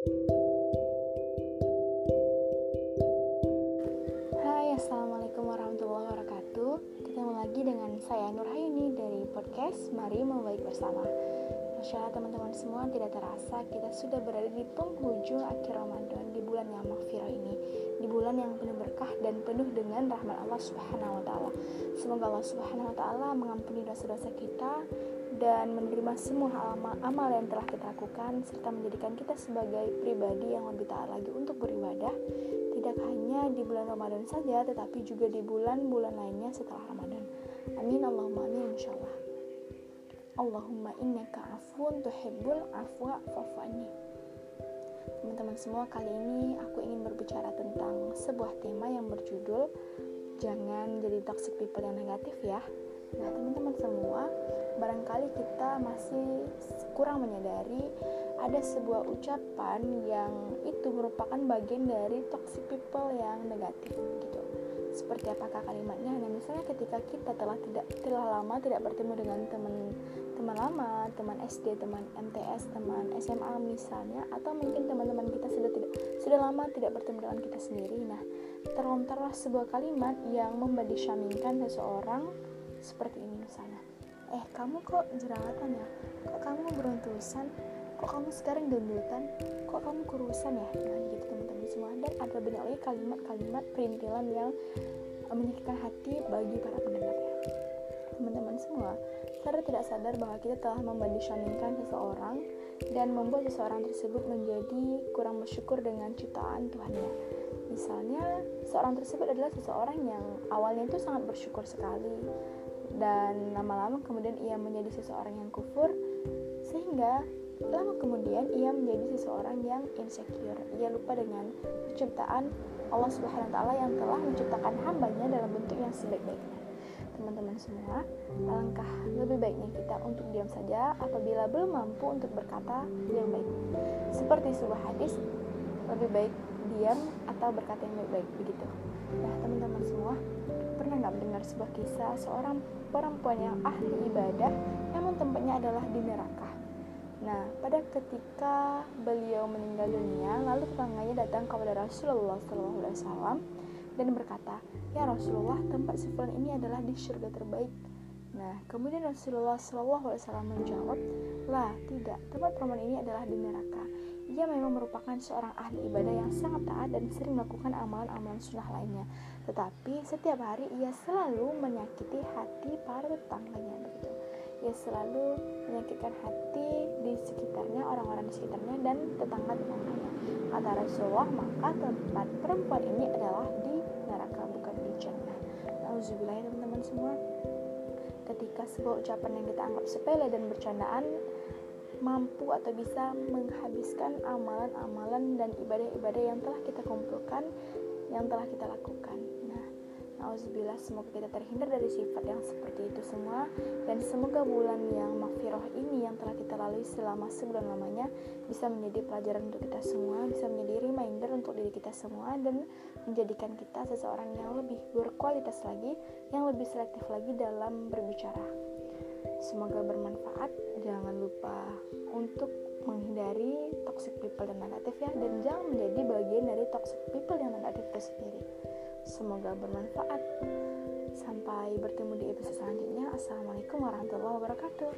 Hai, Assalamualaikum warahmatullahi wabarakatuh. Ketemu lagi dengan saya Nurhayuni dari podcast Mari Membaik Bersama. Masya Allah teman-teman semua tidak terasa kita sudah berada di penghujung akhir Ramadan di bulan yang makfirah ini. Di bulan yang penuh berkah dan penuh dengan rahmat Allah Subhanahu wa taala. Semoga Allah Subhanahu wa taala mengampuni dosa-dosa kita dan menerima semua amal, amal yang telah kita lakukan serta menjadikan kita sebagai pribadi yang lebih taat lagi untuk beribadah tidak hanya di bulan Ramadan saja tetapi juga di bulan-bulan lainnya setelah Ramadan. Amin Allahumma amin insyaallah. Allahumma innaka afun tuhibbul afwa fa'fu Teman-teman semua, kali ini aku ingin berbicara tentang sebuah tema yang berjudul Jangan jadi toxic people yang negatif ya. Nah, teman-teman semua, barangkali kita masih kurang menyadari ada sebuah ucapan yang itu merupakan bagian dari toxic people yang negatif gitu. Seperti apakah kalimatnya? Nah, misalnya ketika kita telah tidak telah lama tidak bertemu dengan teman teman lama, teman SD, teman MTS, teman SMA misalnya, atau mungkin teman-teman kita sudah tidak sudah lama tidak bertemu dengan kita sendiri. Nah, terlontarlah sebuah kalimat yang membadi syaminkan seseorang seperti ini misalnya. Eh kamu kok jerawatan ya? Kok kamu beruntusan? Kok kamu sekarang gendutan kok kamu kurusan ya? Nah gitu teman-teman semua. Dan ada banyak lagi kalimat-kalimat perintilan yang menyakitkan hati bagi para pendengarnya teman-teman semua sadar tidak sadar bahwa kita telah membanding seseorang dan membuat seseorang tersebut menjadi kurang bersyukur dengan ciptaan Tuhannya misalnya seorang tersebut adalah seseorang yang awalnya itu sangat bersyukur sekali dan lama-lama kemudian ia menjadi seseorang yang kufur sehingga lama kemudian ia menjadi seseorang yang insecure. Ia lupa dengan penciptaan Allah Subhanahu wa taala yang telah menciptakan hambanya dalam bentuk yang sebaik-baiknya. Teman-teman semua alangkah lebih baiknya kita untuk diam saja apabila belum mampu untuk berkata yang baik. Seperti sebuah hadis lebih baik diam atau berkata yang baik-baik begitu nah teman-teman semua pernah nggak mendengar sebuah kisah seorang perempuan yang ahli ibadah namun tempatnya adalah di neraka Nah, pada ketika beliau meninggal dunia, lalu tetangganya datang kepada Rasulullah SAW dan berkata, "Ya Rasulullah, tempat si ini adalah di surga terbaik." Nah, kemudian Rasulullah SAW menjawab, "Lah, tidak. Tempat perempuan ini adalah di neraka." Ia memang merupakan seorang ahli ibadah yang sangat taat dan sering melakukan amalan-amalan sunnah lainnya. Tetapi setiap hari ia selalu menyakiti hati para tetangganya begitu. Ia selalu menyakitkan hati di sekitarnya, orang-orang di sekitarnya dan tetangga-tetangganya. Kata Rasulullah, maka tempat perempuan ini adalah di neraka bukan di jannah. Alhamdulillah teman-teman semua. Ketika sebuah ucapan yang kita anggap sepele dan bercandaan mampu atau bisa menghabiskan amalan-amalan dan ibadah-ibadah yang telah kita kumpulkan, yang telah kita lakukan. Nah, Alhamdulillah semoga kita terhindar dari sifat yang seperti itu semua dan semoga bulan yang makfiroh ini yang telah kita lalui selama sebulan lamanya bisa menjadi pelajaran untuk kita semua, bisa menjadi reminder untuk diri kita semua dan menjadikan kita seseorang yang lebih berkualitas lagi, yang lebih selektif lagi dalam berbicara. Semoga bermanfaat. Jangan lupa untuk menghindari toxic people dan negatif ya dan jangan menjadi bagian dari toxic people yang negatif itu sendiri. Semoga bermanfaat. Sampai bertemu di episode selanjutnya. Assalamualaikum warahmatullahi wabarakatuh.